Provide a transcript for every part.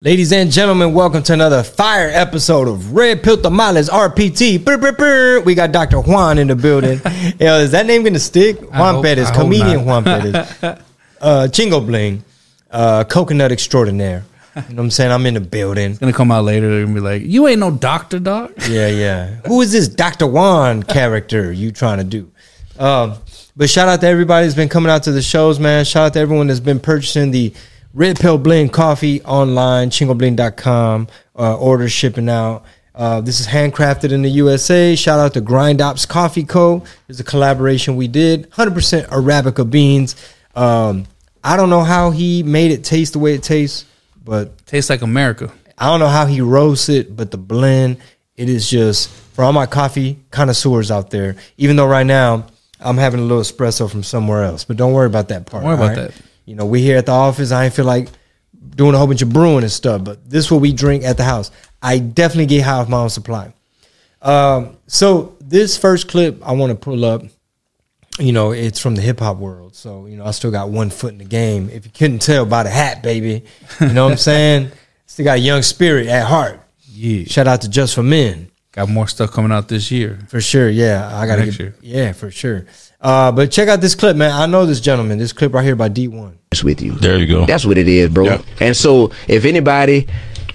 Ladies and gentlemen, welcome to another fire episode of Red Pill Tamales RPT. Brr, brr, brr. We got Dr. Juan in the building. Yo, is that name gonna stick? Juan hope- comedian Juan. Perez. Uh, Chingo Bling, uh, coconut extraordinaire. You know what I'm saying? I'm in the building. gonna come out later. They're gonna be like, "You ain't no doctor, doc." Yeah, yeah. Who is this Dr. Juan character you trying to do? Um, but shout out to everybody that's been coming out to the shows, man. Shout out to everyone that's been purchasing the Red Pill Blend coffee online, chingobling.com, uh, orders shipping out. Uh, this is handcrafted in the USA. Shout out to Grind Ops Coffee Co. It's a collaboration we did. 100% Arabica beans. Um, I don't know how he made it taste the way it tastes, but Tastes like America. I don't know how he roasts it, but the blend, it is just for all my coffee connoisseurs out there. Even though right now I'm having a little espresso from somewhere else, but don't worry about that part. Don't worry about all that. You know, we here at the office. I ain't feel like doing a whole bunch of brewing and stuff, but this is what we drink at the house. I definitely get high off my own supply. Um, so this first clip I want to pull up, you know, it's from the hip hop world. So, you know, I still got one foot in the game. If you couldn't tell by the hat, baby, you know what I'm saying? Still got a young spirit at heart. Yeah, Shout out to Just for Men. got more stuff coming out this year. For sure. Yeah. I get, year. Yeah, for sure. Uh, but check out this clip, man. I know this gentleman. This clip right here by Dee1. It's with you. There you go. That's what it is, bro. Yep. And so if anybody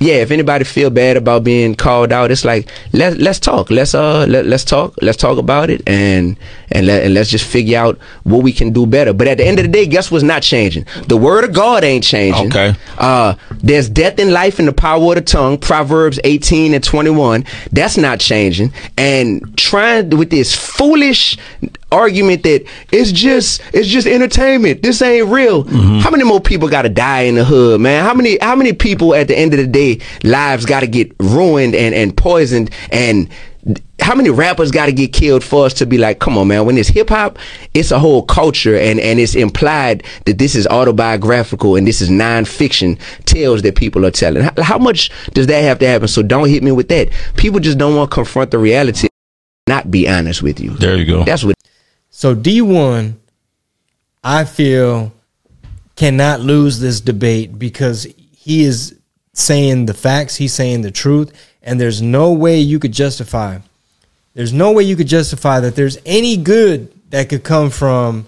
yeah, if anybody feel bad about being called out, it's like let let's talk. Let's uh let, let's talk. Let's talk about it and and let and let's just figure out what we can do better. But at the end of the day, guess what's not changing? The word of God ain't changing. Okay. Uh there's death and life in the power of the tongue, Proverbs 18 and 21. That's not changing. And trying with this foolish argument that it's just it's just entertainment. This ain't real. Mm-hmm. How many more people got to die in the hood, man? How many how many people at the end of the day lives got to get ruined and and poisoned and how many rappers got to get killed for us to be like, come on, man? When it's hip hop, it's a whole culture, and and it's implied that this is autobiographical and this is non-fiction tales that people are telling. How, how much does that have to happen? So don't hit me with that. People just don't want to confront the reality, not be honest with you. There you go. That's what So Dee1, I feel, cannot lose this debate because he is saying the facts, he's saying the truth, and there's no way you could justify. There's no way you could justify that there's any good that could come from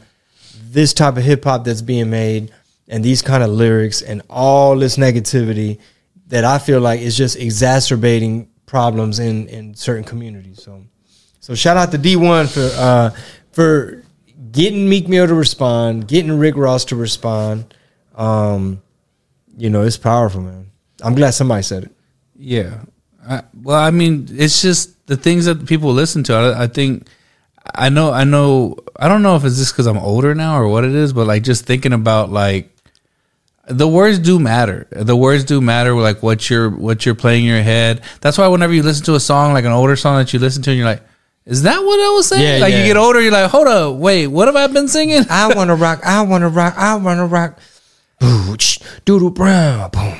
this type of hip hop that's being made and these kind of lyrics and all this negativity that I feel like is just exacerbating problems in in certain communities. So so shout out to Dee1 for uh for getting Meek Mill to respond, getting Rick Ross to respond. Um you know, it's powerful, man. I'm glad somebody said it. Yeah. I, well, I mean, it's just the things that people listen to. I, I think I know. I know. I don't know if it's just because I'm older now or what it is, but like just thinking about like the words do matter. The words do matter. Like what you're what you're playing in your head. That's why whenever you listen to a song, like an older song that you listen to, and you're like. Is that what I was saying? Yeah, like yeah. you get older, you're like, hold up, wait, what have I been singing? I want to rock. I want to rock. I want to rock. Booch, Doodle Brown. Boom,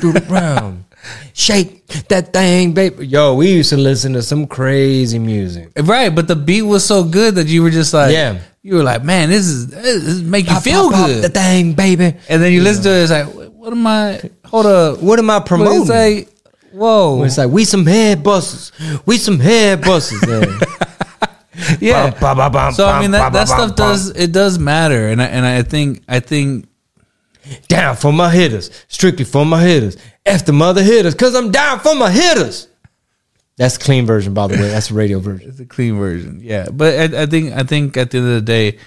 Doodle Brown. Shake that thing, baby. Yo, we used to listen to some crazy music. Right, but the beat was so good that you were just like, Yeah. you were like, man, this is this is make you Pop, feel pop, pop good. the thing, baby. and then you listen to it, it's like, what am I? Hold up, What am I promoting? is like, whoa, It's like we some head busters. We some head busters. Yeah. Bum, bum, bum, So I mean that, that stuff does it does matter, and I, and I think I think down for my hitters, strictly for my hitters. F the mother hitters, cause I'm down for my hitters. That's clean version, by the way. That's the radio version. it's a clean version, yeah. But I, I think I think at the end of the day,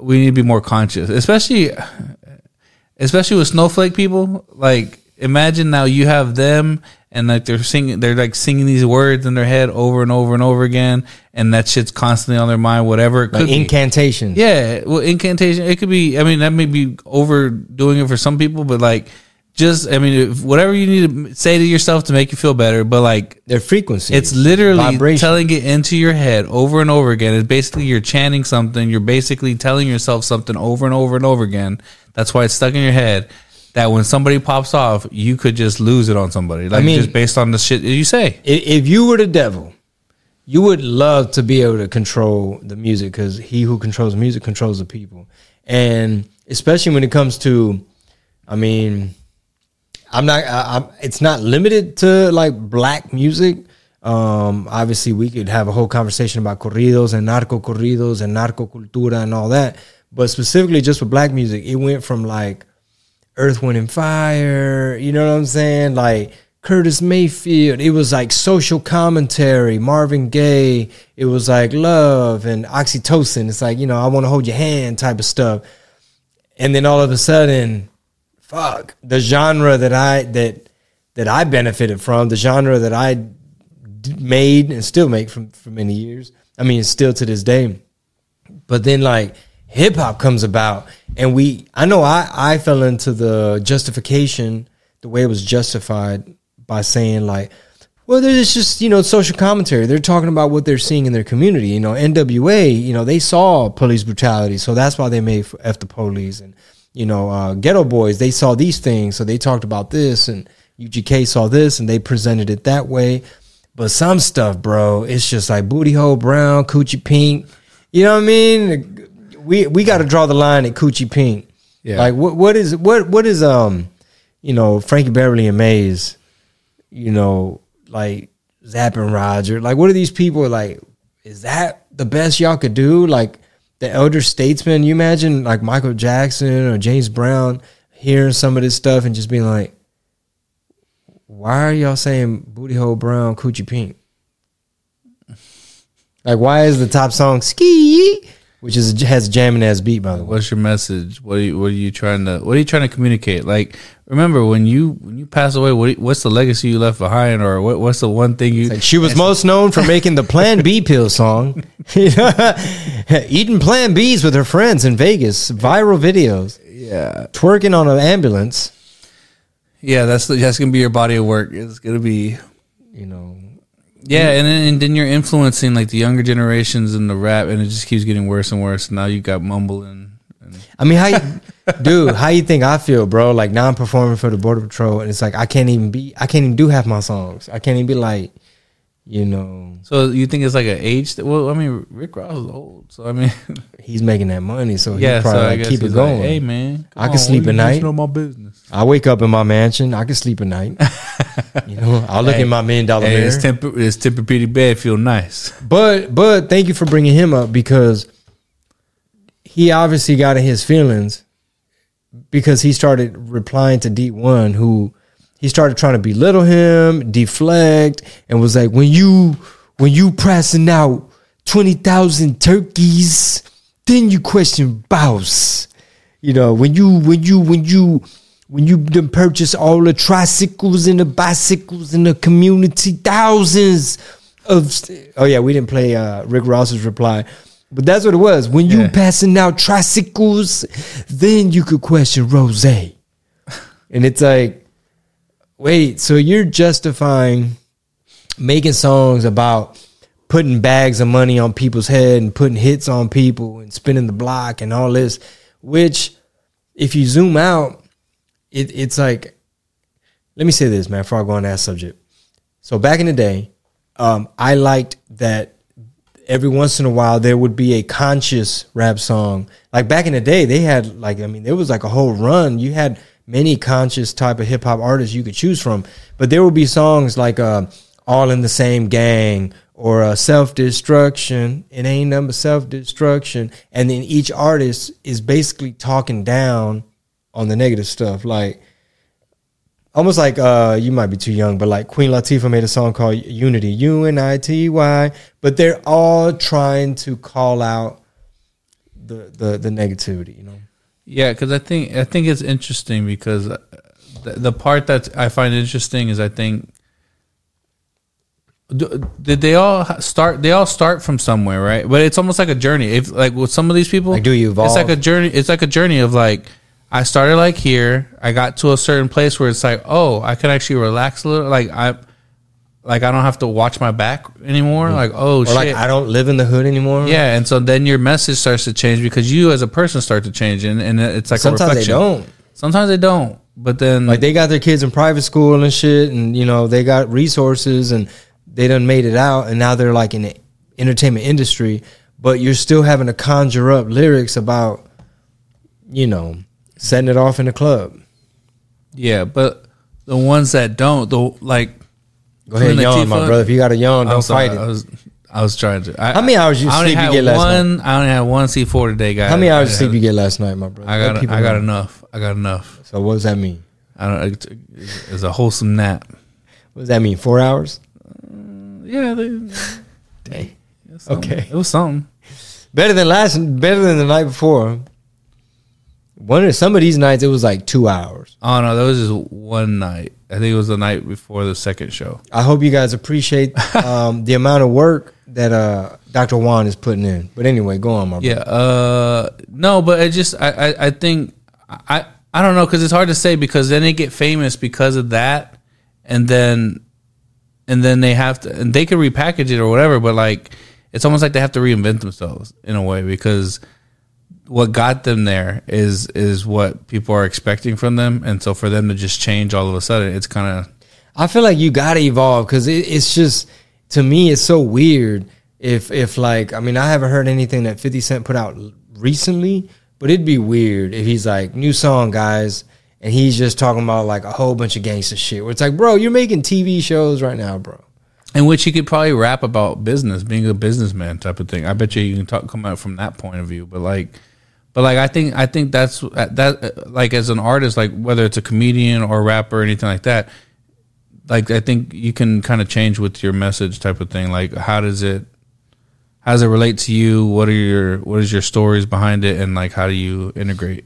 we need to be more conscious, especially especially with snowflake people. Like imagine now you have them and like they're singing they're like singing these words in their head over and over and over again and that shit's constantly on their mind whatever it could be. incantations. yeah well incantation it could be i mean that may be overdoing it for some people but like just i mean if, whatever you need to say to yourself to make you feel better but like Their frequency. it's literally Vibration. telling it into your head over and over again. It's basically you're chanting something. You're basically telling yourself something over and over and over again. That's why it's stuck in your head. That when somebody pops off, you could just lose it on somebody. Like mean- just based on the shit that you say. If you were the devil, you would love to be able to control the music because he who controls the music controls the people. And especially when it comes to, I mean, I'm not. I, I'm, it's not limited to like black music. Um, obviously, we could have a whole conversation about corridos and narco corridos and narco cultura and all that. But specifically, just for black music, it went from like Earth, Wind, and Fire. You know what I'm saying? Like Curtis Mayfield. It was like social commentary. Marvin Gaye. It was like love and oxytocin. It's like you know, I want to hold your hand type of stuff. And then all of a sudden, fuck the genre that I that that I benefited from, the genre that I made and still make from for many years. I mean, still to this day. But then like hip hop comes about, and we I know I I fell into the justification the way it was justified by saying like. Well, there's just you know social commentary. They're talking about what they're seeing in their community. You know, NWA. You know, they saw police brutality, so that's why they made "F the Police." And you know, uh, Geto Boys. They saw these things, so they talked about this. And UGK saw this, and they presented it that way. But some stuff, bro, it's just like booty hole brown, coochie pink. You know what I mean? We we got to draw the line at coochie pink. Yeah. Like what what is what what is um, you know, Frankie Beverly and Maze, you know, like Zapp and Roger. Like what are these people like? Is that the best y'all could do? Like the elder statesman. You imagine like Michael Jackson or James Brown hearing some of this stuff and just being like, why are y'all saying booty hole brown, coochie pink? Like, why is the top song ski, which is has jamming ass beat by the way? What's your message? What are you, what are you trying to what are you trying to communicate? Like, remember when you when you pass away, what what's the legacy you left behind, or what, what's the one thing you? Like she was most known for making the Plan B pill song, eating Plan Bs with her friends in Vegas, viral videos, yeah, twerking on an ambulance. yeah. That's that's gonna be your body of work. It's gonna be You know, yeah, and then and then you're influencing like the younger generations in the rap, and it just keeps getting worse and worse. Now you got mumbling. And, I mean, how you, dude? How you think I feel, bro? Like now I'm performing for the Border Patrol, and it's like I can't even be, I can't even do half my songs. I can't even be like, you know, so you think it's like an age? That, well, I mean, Rick Ross is old, so I mean, he's making that money, so yeah. he probably I like keep it he's like, going. hey man, I can sleep at night. Know my business. I wake up in my mansion. I can sleep at night. you know, I'll look Hey, in my million dollar Hey, mirror. his temper, his Tempur-Pedic bed feel nice. But but thank you for bringing him up because he obviously got in his feelings because he started replying to Dee1 who he started trying to belittle him, deflect and was like when you when you pressing out 20,000 turkeys then you question boss. You know, when you when you when you when you purchase all the tricycles and the bicycles in the community, thousands of oh yeah, we didn't play uh, Rick Ross's reply, but that's what it was. When you Yeah. passing out tricycles, then you could question Rose, and it's like, wait, so you're justifying making songs about putting bags of money on people's head and putting hits on people and spinning the block and all this, which if you zoom out, it, it's like, let me say this, man, before I go on that subject. So back in the day, um, I liked that every once in a while there would be a conscious rap song. Like back in the day, they had like, I mean, there was like a whole run. You had many conscious type of hip hop artists you could choose from, but there would be songs like, uh, all in the same gang or uh, self destruction. It ain't number self destruction. And then each artist is basically talking down on the negative stuff. Like almost like uh you might be too young, but like Queen Latifah made a song called Unity, U N I T Y. But they're all trying to call out the the the negativity, you know. Yeah, because I think I think it's interesting because uh, the, the part that I find interesting is I think did they all start? They all start from somewhere, right? But it's almost like a journey. If like with some of these people, Like, do you evolve? It's like a journey. It's like a journey of like I started like here. I got to a certain place where it's like, oh, I can actually relax a little. Like I, like I don't have to watch my back anymore. Mm-hmm. Like oh Or shit, like I don't live in the hood anymore. yeah, and so then your message starts to change because you as a person start to change, and, and it's like a Sometimes they don't. Sometimes they don't, but then Like they got their kids in private school and shit, and you know they got resources and they done made it out, and now they're like in the entertainment industry, but you're still having to conjure up lyrics about, you know, setting it off in the club. yeah, but the ones that don't, the like. Go ahead, yawn, my brother. If you got a yawn, I'm don't sorry, fight I it. was, I was trying to. I, How many hours you I sleep you get last one. I only had one C four today, guys. How many hours I sleep you get last night, my brother? I got. people I got know. enough. I got enough. So what does that mean? I don't. It's, it's a wholesome nap. What does that mean? Four hours? Mm, yeah. They, Dang. it. Okay. It was something. Better than last. Better than the night before. One of some of these nights it was like two hours. Oh no, that was just one night. I think it was the night before the second show. I hope you guys appreciate um, the amount of work that uh, Dr. Juan is putting in. But anyway, go on, my brother. Yeah. Uh. No, but it just. I. I, I think. I. I don't know because it's hard to say because then they get famous because of that, and then, and then they have to and they could repackage it or whatever. But like, it's almost like they have to reinvent themselves in a way because what got them there is is what people are expecting from them, and so for them to just change all of a sudden, it's kind of I feel like you gotta evolve because it, it's just to me it's so weird. If if like I mean I haven't heard anything that Fifty Cent put out recently, but it'd be weird if he's like new song guys and he's just talking about like a whole bunch of gangster shit. Where it's like, bro, you're making TV shows right now, bro. in which he could probably rap about business, being a businessman type of thing. I bet you you can talk come out from that point of view. But like, but like I think I think that's uh, that uh, like as an artist, like whether it's a comedian or a rapper or anything like that, like I think you can kind of change with your message type of thing. Like how does it how does it relate to you? What are your what is your stories behind it, and like how do you integrate?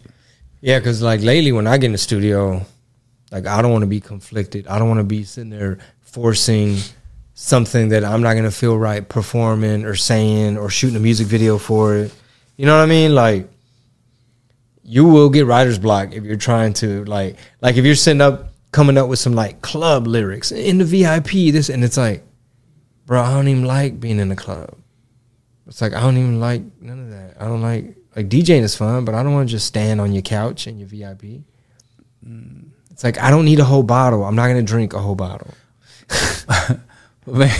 Yeah, because like lately when I get in the studio, like I don't want to be conflicted. I don't want to be sitting there forcing something that I'm not gonna feel right performing or saying or shooting a music video for it. You know what I mean? Like you will get writer's block if you're trying to like like if you're sitting up coming up with some like club lyrics in the VIP this and it's like, bro, I don't even like being in the club. It's like I don't even like none of that. I don't like like DJing is fun, but I don't want to just stand on your couch in your VIP. Mm. It's like I don't need a whole bottle. I'm not gonna drink a whole bottle. Maybe,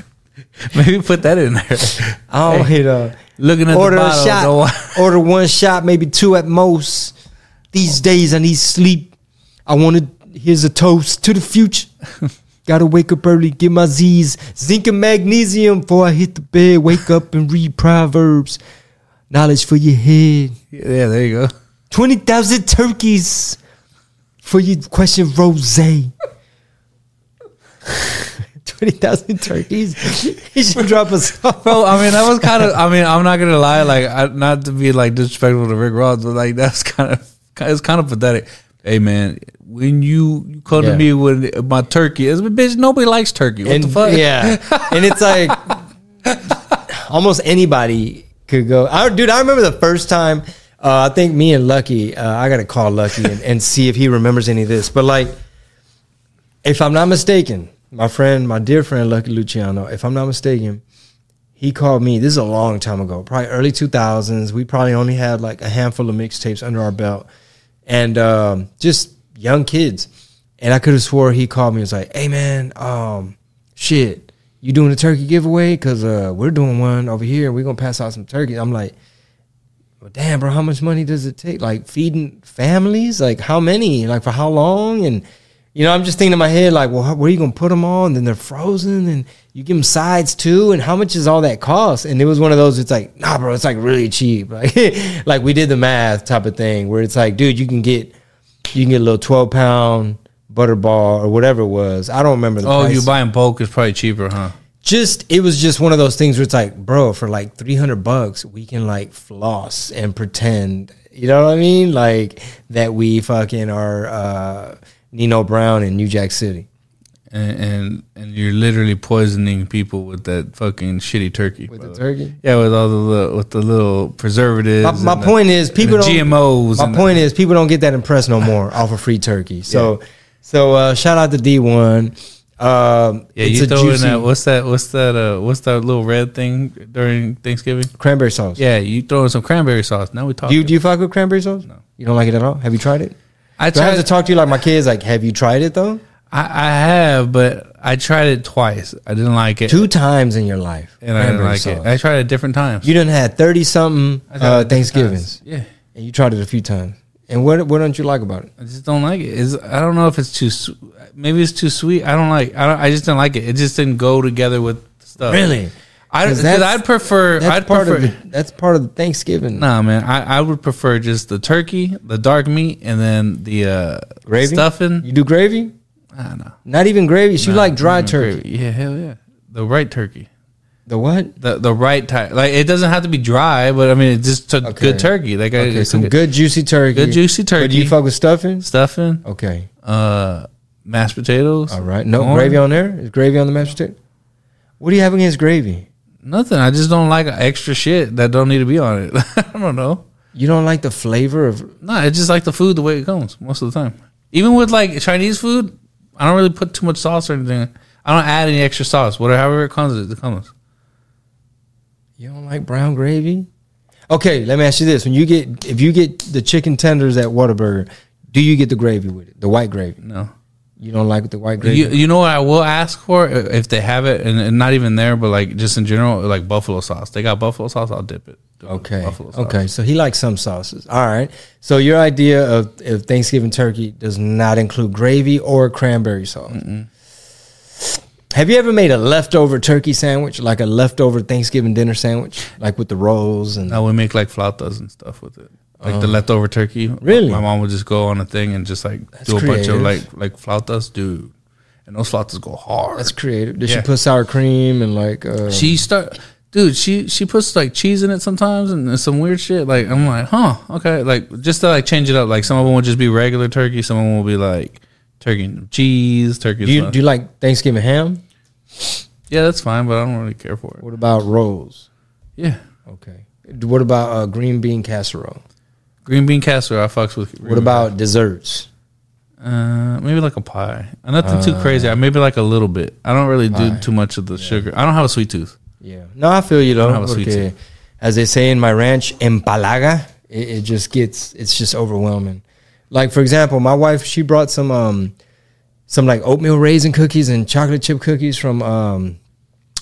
maybe put that in there. I don't a Looking at order the a shot. order one shot, maybe two at most. These days I need sleep. I want to. Here's a toast to the future. Gotta wake up early, get my Z's, zinc and magnesium before I hit the bed. Wake up and read proverbs. Knowledge for your head. yeah, there you go. Twenty thousand turkeys for your question, rose. Twenty thousand turkeys. he should drop a song. Bro, I mean that was kind of. I mean, I'm not gonna lie. Like, I, not to be like disrespectful to Rick Ross, but like that's kind of it's kind of pathetic. Hey man, when you, you come Yeah. to me with my turkey, it's bitch. Nobody likes turkey. What and the fuck? yeah, and it's like almost anybody could go. I, dude, I remember the first time. Uh, I think me and Lucky. Uh, I got to call Lucky and, and see if he remembers any of this. But like, if I'm not mistaken, my friend, my dear friend Lucky Luciano, if I'm not mistaken, he called me. This is a long time ago, probably early 2000s. We probably only had like a handful of mixtapes under our belt, and um, just young kids. And I could have swore he called me. and was like, "Hey man, um, shit, you doing a turkey giveaway? Cause uh, we're doing one over here. We're gonna pass out some turkey." I'm like, well, damn, bro, how much money does it take? Like feeding families? Like how many? Like for how long? And you know, I'm just thinking in my head, like, well, how, where are you gonna put them all? And then they're frozen, and you give them sides too. And how much is all that cost? And it was one of those. It's like, nah, bro, it's like really cheap. Like, like we did the math type of thing, where it's like, dude, you can get, you can get a little 12 pound butterball or whatever it was. I don't remember the Oh, price you buying bulk is probably cheaper, huh? just it was just one of those things where it's like, bro, for like three hundred bucks, we can like floss and pretend, you know what I mean? Like that we fucking are uh, Nino Brown in New Jack City. And, and and you're literally poisoning people with that fucking shitty turkey. With the turkey? Yeah, with all the little, with the little preservatives. My, my the- point is, people the don't. GMOs. My point is, people don't get that impressed no more off of free turkey. So, so uh, shout out to Dee1. Um, Yeah, it's you throw in that. What's that? What's that? Uh, what's that little red thing during Thanksgiving? cranberry sauce. Yeah, you throw in some cranberry sauce. Now we talk. Do you do you fuck with cranberry sauce? No. You don't like it at all. Have you tried it? I Do I have tried. to talk to you like my kids? Like, have you tried it though? I, I have, but I tried it twice. I didn't like it, Two times in your life, and I didn't cranberry like sauce. it. I tried it different times. You done had thirty something I tried it uh, different Thanksgivings, times. Yeah, and you tried it a few times, And what what don't you like about it? I just don't like it. It's, I don't know if it's too. su- Maybe it's too sweet. I don't like. I don't. I just didn't like it. It just didn't go together with stuff. Really? I. I'd prefer. That's I'd part prefer. of the, that's part of the Thanksgiving Nah, man. I, I would prefer just the turkey, the dark meat, and then the uh, gravy. stuffing. You do gravy? I don't know. Not even gravy. You like dry turkey. gravy. Yeah, hell yeah. The right turkey. The what? The the right type. Like it doesn't have to be dry, but I mean it's just a Okay. good turkey. Like Okay, it's some a good juicy turkey. good juicy turkey. But do you fuck with stuffing? stuffing. Okay. Uh, mashed potatoes. All right. No corn. gravy on there? Is gravy on the mashed potato? What do you have against gravy? Nothing. I just don't like extra shit that don't need to be on it. I don't know. You don't like the flavor of No, it's just like the food the way it comes most of the time. Even with like Chinese food, I don't really put too much sauce or anything. I don't add any extra sauce. Whatever it comes, it comes. You don't like brown gravy? Okay, let me ask you this. When you get if you get the chicken tenders at Whataburger, do you get the gravy with it? The white gravy? No. You don't like the white gravy? You, you know what I will ask for if they have it, and, and not even there, but like just in general, like buffalo sauce. They got buffalo sauce. I'll dip it. Okay. Buffalo sauce. Okay. So he likes some sauces. All right. So your idea of, of Thanksgiving turkey does not include gravy or cranberry sauce. Have you ever made a leftover turkey sandwich, like a leftover Thanksgiving dinner sandwich, like with the rolls and? I would make like flautas and stuff with it, like the leftover turkey. Really? my mom would just go on a thing and just like That's do a bunch creative. of like like flautas, dude. And those flautas go hard. That's creative. Did Yeah. she put sour cream and like? Uh, She start, dude. She she puts like cheese in it sometimes and some weird shit. Like I'm like, huh, okay. Like just to like change it up. Like some of them will just be regular turkey. Some of them will be like turkey and cheese, turkey. do you do you like Thanksgiving ham? yeah, that's fine, but I don't really care for it. What about rolls? Yeah, Okay. What about uh, green bean casserole? Green bean casserole. I fucks with. What about desserts? Uh, maybe like a pie. Nothing too crazy. I Maybe like a little bit. I don't really do Pie. too much of the sugar. I don't have a sweet tooth. Yeah. No, I feel you though. don't have a sweet porque, tooth. as they say in my ranch, empalaga, it, it just gets, it's just overwhelming. Like for example, my wife, she brought some, um, some like oatmeal raisin cookies and chocolate chip cookies from um,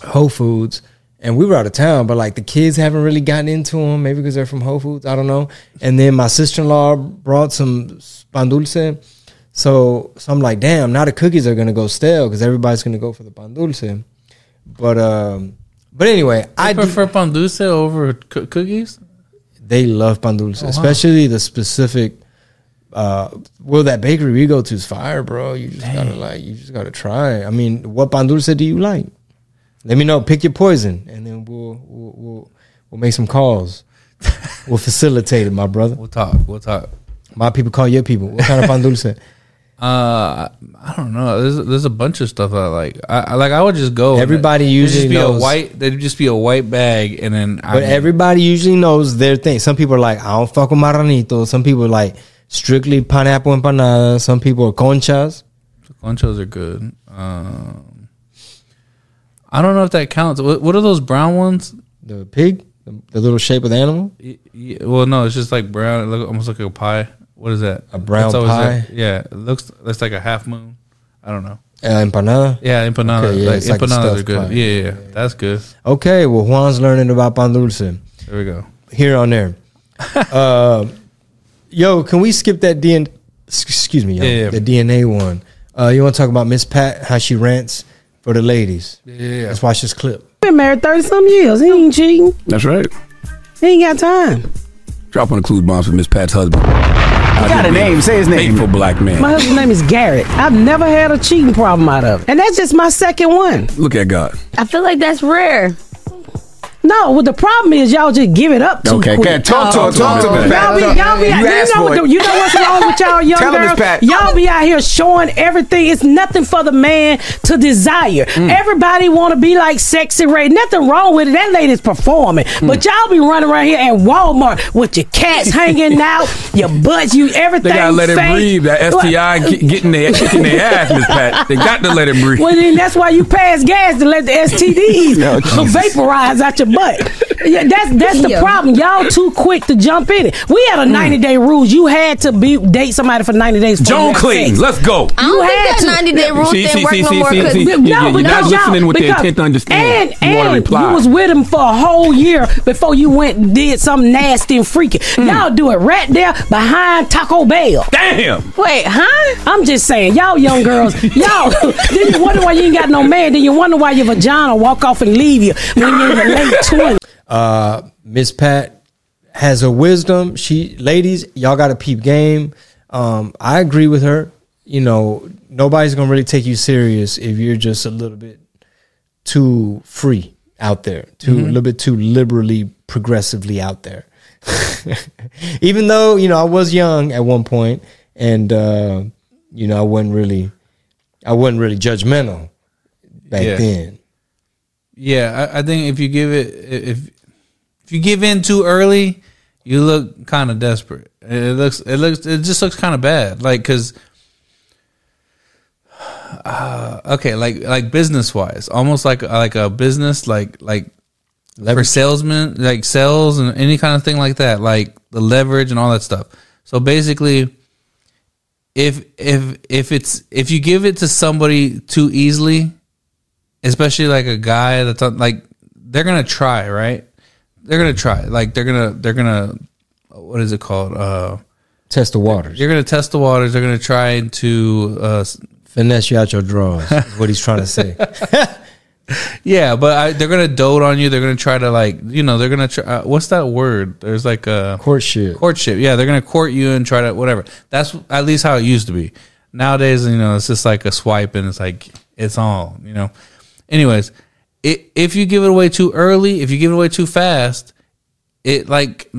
Whole Foods, and we were out of town. But like the kids haven't really gotten into them, maybe because they're from Whole Foods. I don't know. And then my sister in law brought some pan dulce. So, so I'm like, damn, now the cookies are gonna go stale because everybody's gonna go for the pan dulce. But um, but anyway, I I do, prefer pan dulce over coo- cookies. they love pan dulce, especially the specific. Uh, well, that bakery we go to is fire, bro. You just gotta like, you just gotta try. I mean, what pan dulce do you like? Let me know. Pick your poison, and then we'll we'll we'll, we'll make some calls. we'll facilitate it, my brother. We'll talk. We'll talk. My people call your people. What kind of pan dulce? Uh, I don't know. There's there's a bunch of stuff I like. I, I like. I would just go. Everybody it'd usually just be knows. a white. There'd just be a white bag, and then I But mean, everybody usually knows their thing. Some people are like, I don't fuck with marranito. Some people are like strictly pineapple empanada. Some people are conchas. Conchas are good. Um, I don't know if that counts. What, what are those brown ones? The pig, the, the little shape of the animal. Y- y- Well, no, it's just like brown. It look almost like a pie. What is that? A brown pie? Yeah, it looks. It's like a half moon. I don't know. Uh, empanada. Yeah, empanada. Okay, yeah, like, like empanadas are good. Yeah, yeah, yeah, that's good. Okay, well, Juan's learning about pan dulce There we go. here on there. uh, yo, can we skip that DNA? Excuse me, yo, Yeah, yeah. the DNA one. Uh, you want to talk about Miss Pat? How she rants for the ladies? Yeah, yeah. Let's watch this clip. Been married 30 some years. He ain't cheating. That's right. He ain't got time. Drop on the clue bombs for Miss Pat's husband. I got a name. Say his name. Faithful black man. My husband's name is Garrett. I've never had a cheating problem out of it. And that's just my second one. Look at God. I feel like that's rare. No, well, the problem is y'all just give it up too Okay, quick. okay. Talk to him. Talk to him, Miss Y'all be, y'all be, You you, know, what you know what's wrong with y'all young Tell girls? Pat. Y'all be out here showing everything. It's nothing for the man to desire. Mm. Everybody want to be like Sexyy Red. Nothing wrong with it. That lady's performing. Mm. But y'all be running around here at Walmart with your cats hanging out, your butts, you everything. They gotta let it breathe. That STI get, getting their kicking their ass, Miss Pat. They got to let it breathe. Well, then that's why you pass gas to let the STDs Oh, Jesus. vaporize out your butt. Yeah, that's that's the Yeah. problem. Y'all too quick to jump in it. We had a ninety day rules. You had to be date somebody for ninety days. before Joan you had Clayton, sex. let's go. I don't You think had that 90 day rule See, didn't see, work see, no see, more. see, 'cause see. No, You- you're not listening with the intent to understand. And, You and reply. you was with him for a whole year before you went and did something nasty and freaky. Hmm. Y'all do it right there behind Taco Bell. Damn. Wait, huh? I'm just saying, y'all young girls, y'all, then you wonder why you ain't got no man. Then you wonder why your vagina walk off and leave you when you're late twenties. Uh, Miss Pat has her wisdom. She, ladies, y'all got a peep game. Um, I agree with her. You know, nobody's gonna really take you serious if you're just a little bit too free out there, too a little bit too liberally, progressively out there. Even though you know I was young at one point, and uh, you know I wasn't really, I wasn't really judgmental back Yeah. then. Yeah, I, I think if you give it if if you give in too early, you look kind of desperate. It looks it looks it just looks kind of bad. Like because uh, okay, like like business wise, almost like like a business like like for Leverage. salesmen, like sales and any kind of thing like that, like the leverage and all that stuff. So basically, if if if it's if you give it to somebody too easily, especially like a guy that's on, like they're gonna try, right? They're gonna try, like they're gonna they're gonna what is it called? Uh, Test the waters. you're gonna test the waters. They're gonna try to uh, finesse you out your drawers. is what he's trying to say. Yeah, but I, they're gonna dote on you. They're gonna try to like, you know, they're gonna try. Uh, what's that word? There's like a Courtship. courtship. Yeah, they're gonna court you and try to whatever. That's at least how it used to be. Nowadays, you know, it's just like a swipe and it's like it's all, you know. Anyways, it, if you give it away too early, if you give it away too fast, it like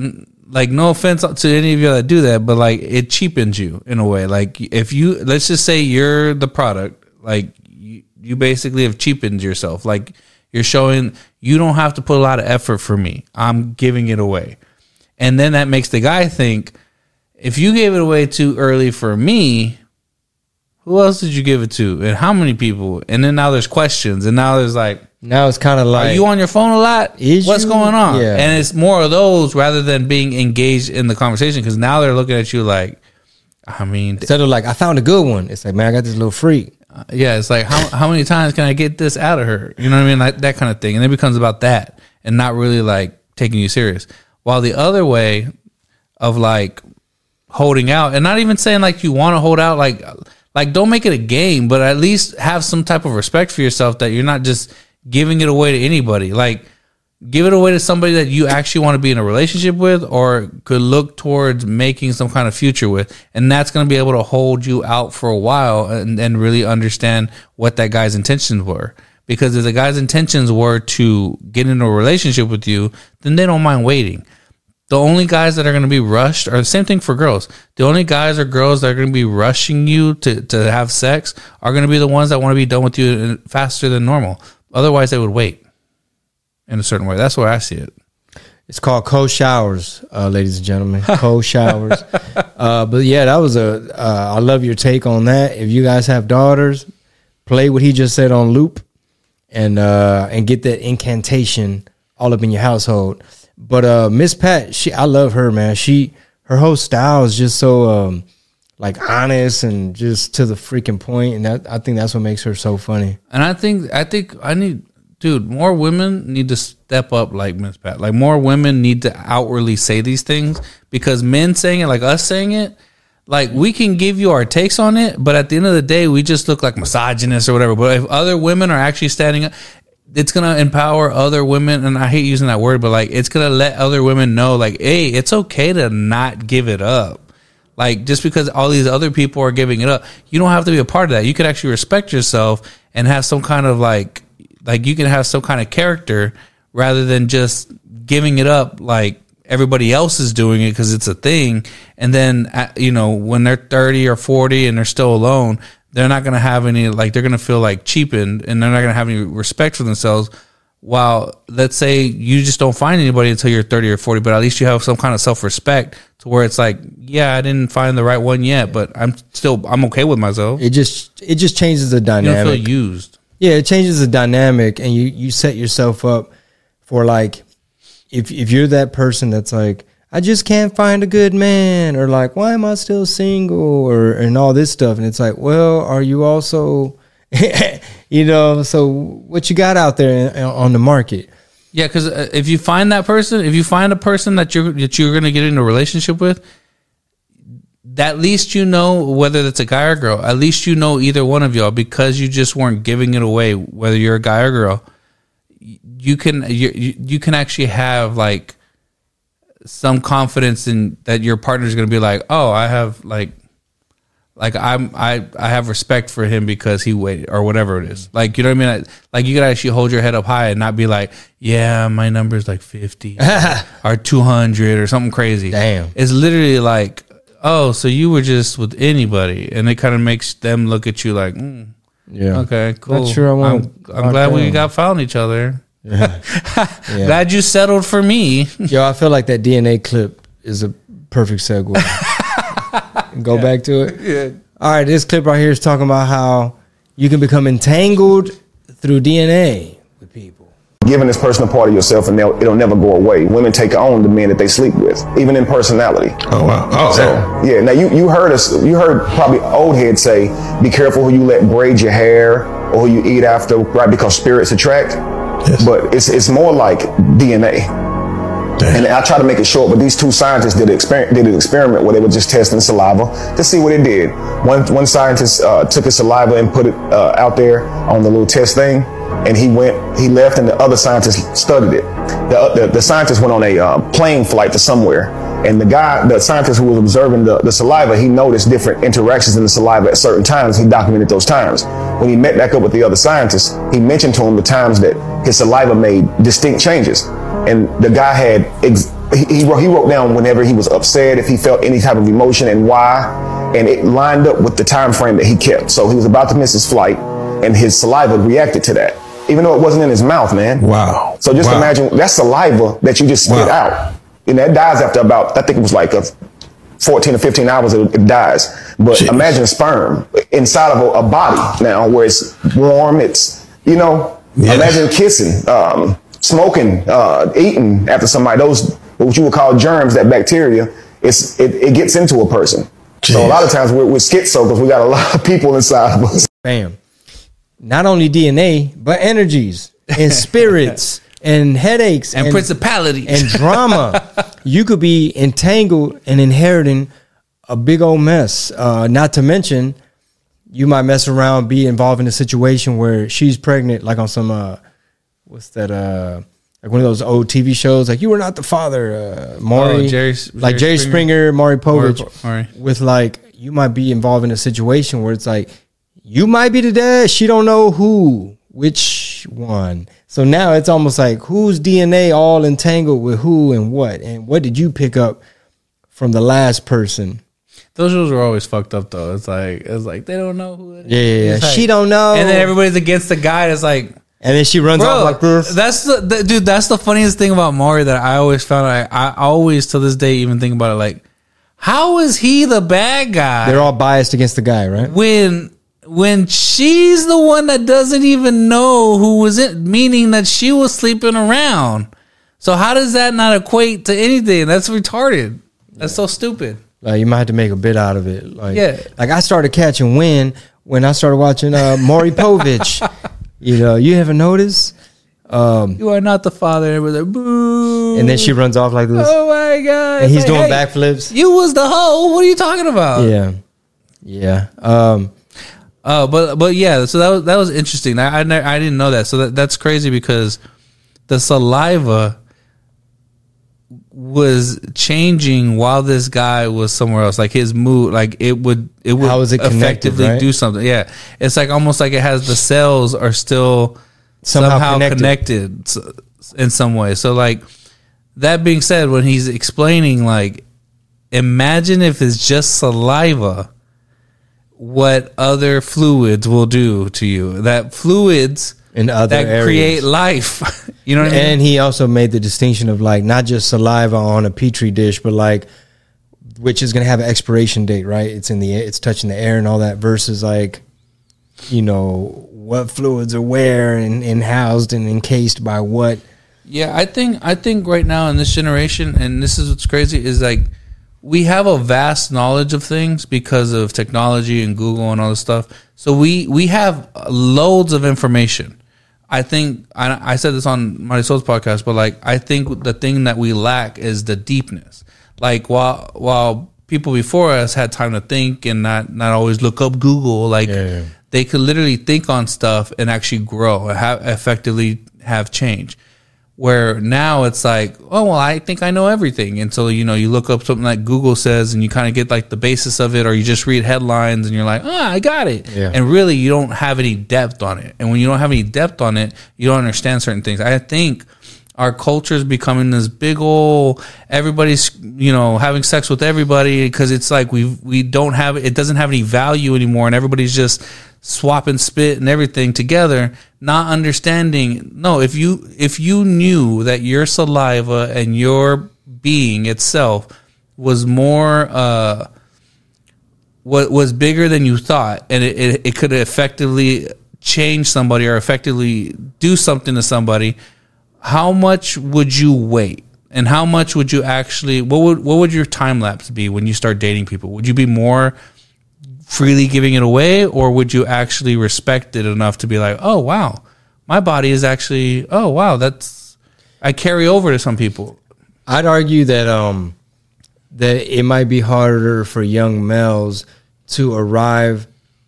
like no offense to any of you that do that, but like it cheapens you in a way. Like if you let's just say you're the product, like you, you basically have cheapened yourself. Like you're showing you don't have to put a lot of effort for me. I'm giving it away. And then that makes the guy think if you gave it away too early for me, who else did you give it to? And how many people? And then now there's questions. And now there's like, Now it's kind of like are you on your phone a lot? Is What's you? going on? Yeah. And it's more of those rather than being engaged in the conversation because now they're looking at you like, I mean, instead of like I found a good one. It's like man, I got this little freak. Uh, yeah, it's like how how many times can I get this out of her? You know what I mean? Like that kind of thing. And it becomes about that and not really like taking you serious. While the other way of like holding out and not even saying like you want to hold out like like don't make it a game, but at least have some type of respect for yourself that you're not just giving it away to anybody. Like give it away to somebody that you actually want to be in a relationship with or could look towards making some kind of future with and that's going to be able to hold you out for a while and, and really understand what that guy's intentions were because if the guy's intentions were to get into a relationship with you then they don't mind waiting the only guys that are going to be rushed are the same thing for girls. The only guys or girls that are going to be rushing you to, to have sex are going to be the ones that want to be done with you faster than normal. Otherwise, they would wait in a certain way. That's where I see it. It's called cold showers, uh, ladies and gentlemen. Cold showers. Uh, but yeah, that was a. Uh, I love your take on that. If you guys have daughters, play what he just said on loop, and uh, and get that incantation all up in your household. But uh, Miss Pat, she, I love her, man. She, her whole style is just so um, like honest and just to the freaking point, and that I think that's what makes her so funny. And I think I think I need dude, more women need to step up like Miss Pat. Like more women need to outwardly say these things because men saying it like us saying it, like we can give you our takes on it, but at the end of the day, we just look like misogynists or whatever. But if other women are actually standing up, it's gonna empower other women, and I hate using that word, but like it's gonna let other women know, like, hey, it's okay to not give it up. Like just because all these other people are giving it up, you don't have to be a part of that. You could actually respect yourself and have some kind of like, like you can have some kind of character rather than just giving it up like everybody else is doing it because it's a thing. And then uh, you know when they're thirty or forty and they're still alone, they're not gonna have any like they're gonna feel like cheapened and they're not gonna have any respect for themselves. While let's say you just don't find anybody until you're 30 or 40, but at least you have some kind of self respect to where it's like, yeah, I didn't find the right one yet, but I'm still I'm okay with myself. It just it just changes the You dynamic. feel used. Yeah, it changes the dynamic, and you you set yourself up for like, if if you're that person that's like, I just can't find a good man, or like, why am I still single, or and all this stuff, and it's like, well, are you also, you know, so what you got out there on the market? Yeah, because uh, if you find that person, if you find a person that you're that you're gonna get in a relationship with, at least you know whether it's a guy or girl. At least you know either one of y'all because you just weren't giving it away, whether you're a guy or girl. You can you, you can actually have like some confidence in that your partner's gonna be like, oh, I have like like I'm I I have respect for him because he waited or whatever it is. Like you know what I mean? Like you could actually hold your head up high and not be like, yeah, my number's like fifty or two hundred or something crazy. Damn. It's literally like, oh, so you were just with anybody, and it kind of makes them look at you like, mm, Yeah. okay, cool. sure I want I'm, I'm glad we got found each other. Yeah. Glad you settled for me. Yo, I feel like that DNA clip is a perfect segue. Go back to it. Yeah. All right, this clip right here is talking about how you can become entangled through DNA with people. giving this person a part of yourself and they'll, it'll never go away. Women take on the men that they sleep with, even in personality. Oh wow. Oh, So yeah. yeah, now you, you heard us you heard probably old head say, be careful who you let braid your hair or who you eat after, right? Because spirits attract. Yes. But it's it's more like DNA. And I try to make it short, but these two scientists did, exper- did an experiment where they were just testing saliva to see what it did. One one scientist uh, took his saliva and put it uh, out there on the little test thing, and he went, he left, and the other scientist studied it. The the, the scientist went on a uh, plane flight to somewhere, and the guy, the scientist who was observing the, the saliva, he noticed different interactions in the saliva at certain times. He documented those times. When he met back up with the other scientists, he mentioned to him the times that his saliva made distinct changes and the guy had ex- he, he wrote, he wrote down whenever he was upset if he felt any type of emotion and why and it lined up with the time frame that he kept so he was about to miss his flight and his saliva reacted to that even though it wasn't in his mouth man Wow. so just Wow. imagine that saliva that you just spit Wow. out and that dies after about i think it was like a 14 or 15 hours it, it dies but Jeez. imagine sperm inside of a, a body now where it's warm it's you know Yeah. imagine kissing um, smoking uh, eating after somebody those what you would call germs that bacteria it's it, it gets into a person so a lot of times we're, we're schizo because we got a lot of people inside of us Bam. Not only DNA, but energies and spirits and headaches And principalities. and drama. you could be entangled and inheriting a big old mess. Uh, not to mention, you might mess around, be involved in a situation where she's pregnant, like on some uh, what's that? Uh, like one of those old TV shows, like you were not the father, uh, Maury, Oh, Jerry- like Jerry Springer, Springer, Maury Povich, Maury. with like you might be involved in a situation where it's like you might be the dad, she don't know who, which one. So now it's almost like whose DNA all entangled with who and what, and what did you pick up from the last person? Those shows were always fucked up though. It's like it's like they don't know who it is. Yeah, yeah, yeah. It's like- She don't know. And then everybody's against the guy that's like And then she runs off like this. that's the, the dude. That's the funniest thing about Maury that I always found. I, I always to this day even think about it. Like, how is he the bad guy They're all biased against the guy, right? when when she's the one that doesn't even know who was it? Meaning that she was sleeping around. So how does that not equate to anything? That's retarded. That's so stupid. Like you might have to make a bit out of it. Like, Yeah. like I started catching wind when I started watching uh, Maury Povich. you know, you haven't noticed? You are not the father. And, like, Boo. And then she runs off like this. oh my god! and he's It's doing like, hey, backflips. You was the hoe. What are you talking about? Yeah, yeah. Um, Oh, but but yeah, so that was that was interesting. I I, ne- I didn't know that. So that, that's crazy because the saliva was changing while this guy was somewhere else. Like his mood, like it would it would How is it effectively right? do something. Yeah, it's like almost like it has the cells are still Somehow somehow, connected. connected. in some way. So like that being said, when he's explaining, like imagine if it's just saliva what other fluids will do to you. That fluids in other that areas. create life. you know what I mean? and he also made the distinction of like not just saliva on a petri dish, but like which is going to have an expiration date, right? It's in the air, it's touching the air and all that versus like you know what fluids are where and, and housed and encased by what Yeah, I think I think right now in this generation, and this is what's crazy, is like we have a vast knowledge of things because of technology and Google and all this stuff. So we we have loads of information. I think I, I said this on Marisol's podcast, but like I think the thing that we lack is the deepness. Like while while people before us had time to think and not not always look up Google, like Yeah. they could literally think on stuff and actually grow, have effectively have change. Where now it's like, oh well, I think I know everything, and so you know you look up something like Google says, and you kind of get like the basis of it, or you just read headlines and you're like, ah, I got it, Yeah. and really you don't have any depth on it. And when you don't have any depth on it, you don't understand certain things. I think our culture is becoming this big old everybody's you know having sex with everybody because it's like we we don't have it doesn't have any value anymore and everybody's just swapping spit and everything together not understanding no if you if you knew that your saliva and your being itself was more uh what was bigger than you thought and it, it, it could effectively change somebody or effectively do something to somebody how much would you wait? And how much would you actually what would what would your time lapse be when you start dating people? Would you be more freely giving it away or would you actually respect it enough to be like oh wow my body is actually oh wow that's i carry over to some people I'd argue that um that it might be harder for young males to arrive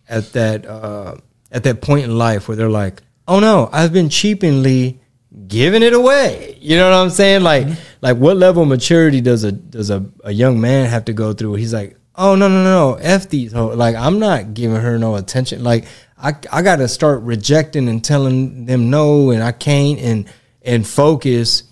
at that uh, at that point in life where they're like, "Oh no, I've been cheaply giving it away." You know what I'm saying? Like, like what level of maturity does a does a, a young man have to go through? He's like, "Oh no, no, no, f these." hoes." Like, I'm not giving her no attention. Like, I I got to start rejecting and telling them no, and I can't, and and focus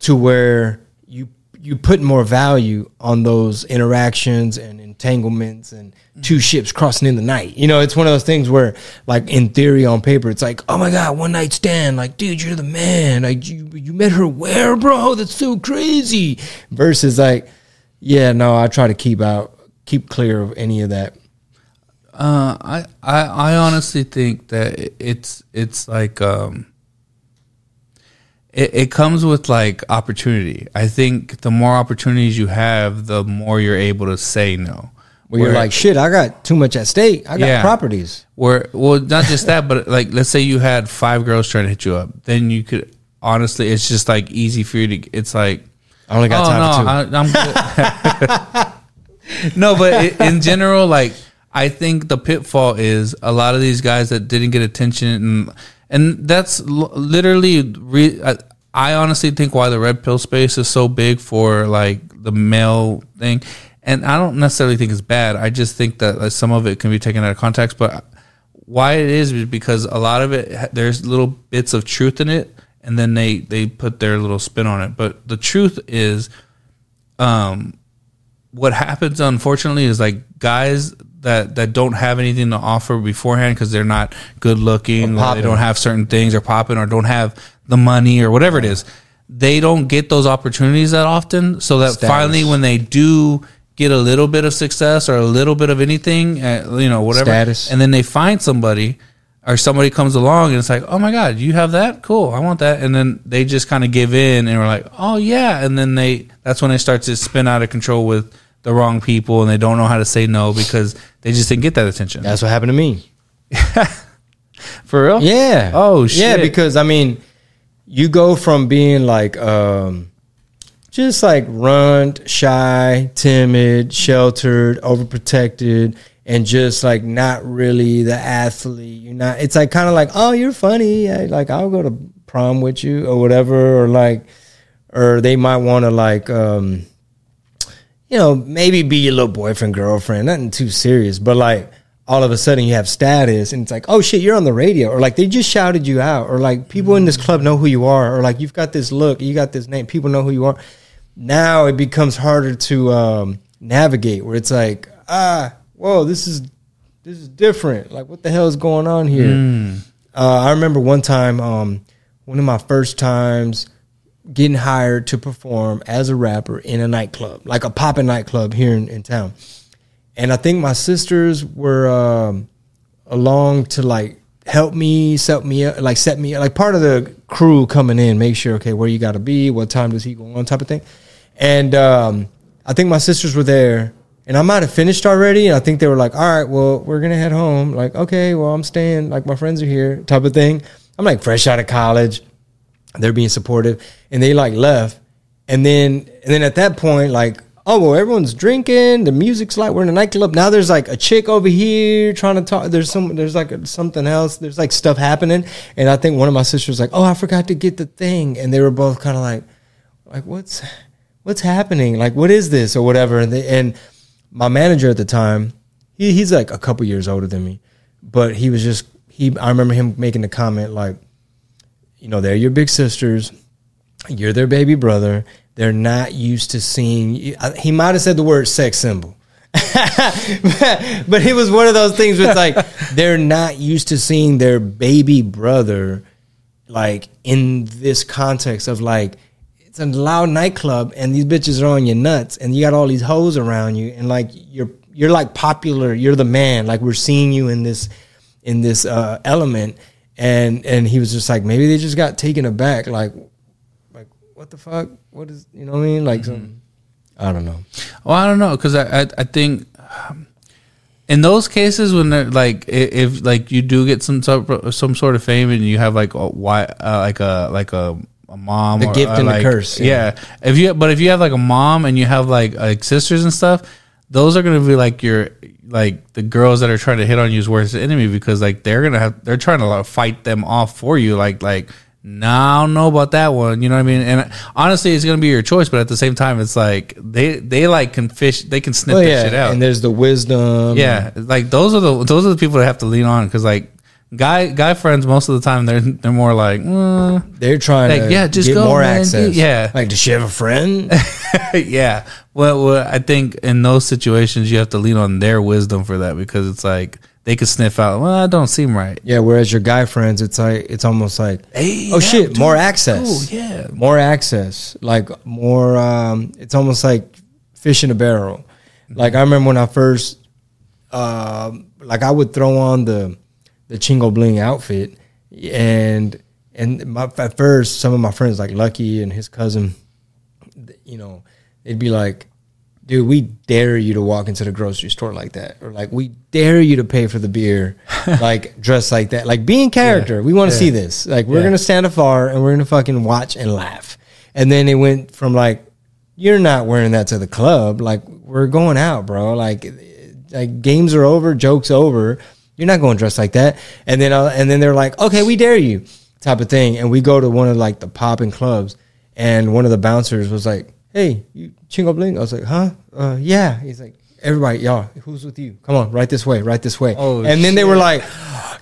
to where you you put more value on those interactions and entanglements and two mm-hmm. ships crossing in the night. You know, it's one of those things where, like in theory, on paper, it's like, oh my god, one night stand, like, dude, you're the man. Like, you you met her where, bro? That's so crazy. Versus like, yeah, no, I try to keep out, keep clear of any of that. Uh, I, I I honestly think that it's it's like um, it, it comes with like opportunity. I think the more opportunities you have, the more you're able to say no. Where you're like, shit, I got too much at stake. I got Yeah. properties. Where well, not just that, but like let's say you had five girls trying to hit you up, then you could honestly, it's just like easy for you to. It's like I only got oh time no, for two. I, I'm good. no, but in general, like I think the pitfall is a lot of these guys that didn't get attention, and and that's literally. Re- I, I honestly think why the red pill space is so big for like the male thing, and I don't necessarily think it's bad. I just think that like, some of it can be taken out of context, but why it is is because a lot of it there's little bits of truth in it and then they they put their little spin on it but the truth is um what happens unfortunately is like guys that that don't have anything to offer beforehand because they're not good looking they don't have certain things or popping or don't have the money or whatever it is they don't get those opportunities that often. So that Status. finally when they do get a little bit of success or a little bit of anything uh, you know whatever Status. and then they find somebody or somebody comes along and it's like oh my god you have that? Cool i want that. And then they just kind of give in and we're like oh yeah. And then they that's when they start to spin out of control with the wrong people and they don't know how to say no because they just didn't get that attention That's what happened to me. for real Yeah. Oh, shit. Yeah, because I mean, you go from being like um just like runt, shy, timid, sheltered, overprotected, and just like not really the athlete. You're not it's like kind of like, oh, you're funny. I, like I'll go to prom with you or whatever, or like or they might want to like um you know, maybe be your little boyfriend, girlfriend, nothing too serious, but like all of a sudden you have status and it's like, oh shit, you're on the radio, or like they just shouted you out, or like people in this club know who you are, or like you've got this look, you got this name, people know who you are. Now it becomes harder to um, navigate where it's like, ah, whoa, this is this is different. Like what the hell is going on here? Uh, I remember one time, um, one of my first times getting hired to perform as a rapper in a nightclub, like a poppin' nightclub here in, in town. And I think my sisters were um, along to like help me, set me up, like set me like part of the crew coming in, make sure okay where you got to be, what time does he go on, type of thing. And um, I think my sisters were there, and I might have finished already. And I think they were like, "All right, well, we're gonna head home." Like, okay, well, I'm staying. Like my friends are here, type of thing. I'm like fresh out of college. They're being supportive, and they like left. And then, and then at that point, like, oh well, everyone's drinking. The music's like we're in a nightclub. Now there's like a chick over here trying to talk. There's some. There's like a, something else. There's like stuff happening. And I think one of my sisters like, oh, I forgot to get the thing. And they were both kind of like, like what's what's happening? Like what is this or whatever? And they, and my manager at the time, he, he's like a couple years older than me, but he was just he. I remember him making the comment like, you know, they're your big sisters. You're their baby brother. They're not used to seeing. He might have said the word sex symbol, but, but it was one of those things where it's like they're not used to seeing their baby brother like in this context of like it's a loud nightclub and these bitches are on your nuts and you got all these hoes around you and like you're you're like popular. You're the man. Like we're seeing you in this in this uh element and and he was just like maybe they just got taken aback like like what the fuck what is you know what i mean like some i don't know Well, I don't know because I, I I think um, in those cases when they're like i- if like you do get some sort of, some sort of fame and you have like a why uh, like a like a a mom The or, gift or, and the curse, yeah. yeah. if you but if you have like a mom and you have like like sisters and stuff those are gonna be like your like the girls that are trying to hit on you you's worst enemy because like they're gonna have they're trying to like, fight them off for you like like nah, I don't know about that one. You know what I mean? And honestly, it's gonna be your choice, but at the same time, it's like they they like can fish, they can sniff Well, that yeah, shit out. and there's the wisdom. Yeah, like those are the those are the people that have to lean on because like guy guy friends most of the time they're they're more like "Uh, they're trying Like, to yeah, just get go, more man. access. Yeah. like does she have a friend? yeah. Well, well, I think in those situations you have to lean on their wisdom for that because it's like they could sniff out. Well, that don't seem right. yeah, whereas your guy friends, it's like it's almost like Hey, oh yeah, shit, dude, more access. cool, yeah. more access. Like more. um It's almost like fish in a barrel. Like I remember when I first, um like I would throw on the the Chingo Bling outfit, and and my, at first some of my friends like Lucky and his cousin, you know, they'd be like, dude, we dare you to walk into the grocery store like that. Or like, we dare you to pay for the beer, like dressed like that. Like, be in character. We want to see this. Like, we're Yeah. going to stand afar and we're going to fucking watch and laugh. And then it went from like, you're not wearing that to the club. Like, we're going out, bro. Like, like games are over, jokes over. You're not going dressed like that. And then, uh, and then they're like, okay, we dare you, type of thing. And we go to one of like the popping clubs, and one of the bouncers was like, "Hey, you Chingo Bling?" I was like, "Huh? Uh, yeah." He's like, "Everybody, y'all, who's with you? Come on, right this way, right this way." Oh, and then they were like,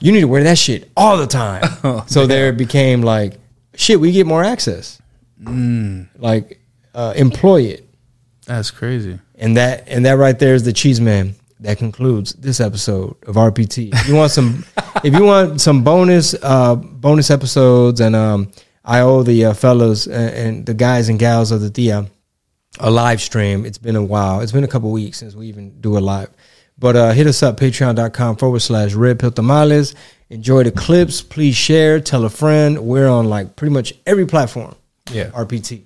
"You need to wear that shit all the time." so there it became like, "Shit, we get more access." Like, uh, employ it That's crazy. and that and that right there is the cheese man that concludes this episode of rpt if you want some if you want some bonus uh bonus episodes and um i owe the uh, fellas and, and the guys and gals of the thea a live stream. It's been a while. It's been a couple weeks since we even do a live. But uh hit us up patreon.com forward slash red pill tamales. Enjoy the clips. Please share. Tell a friend. We're on like pretty much every platform. Yeah. rpt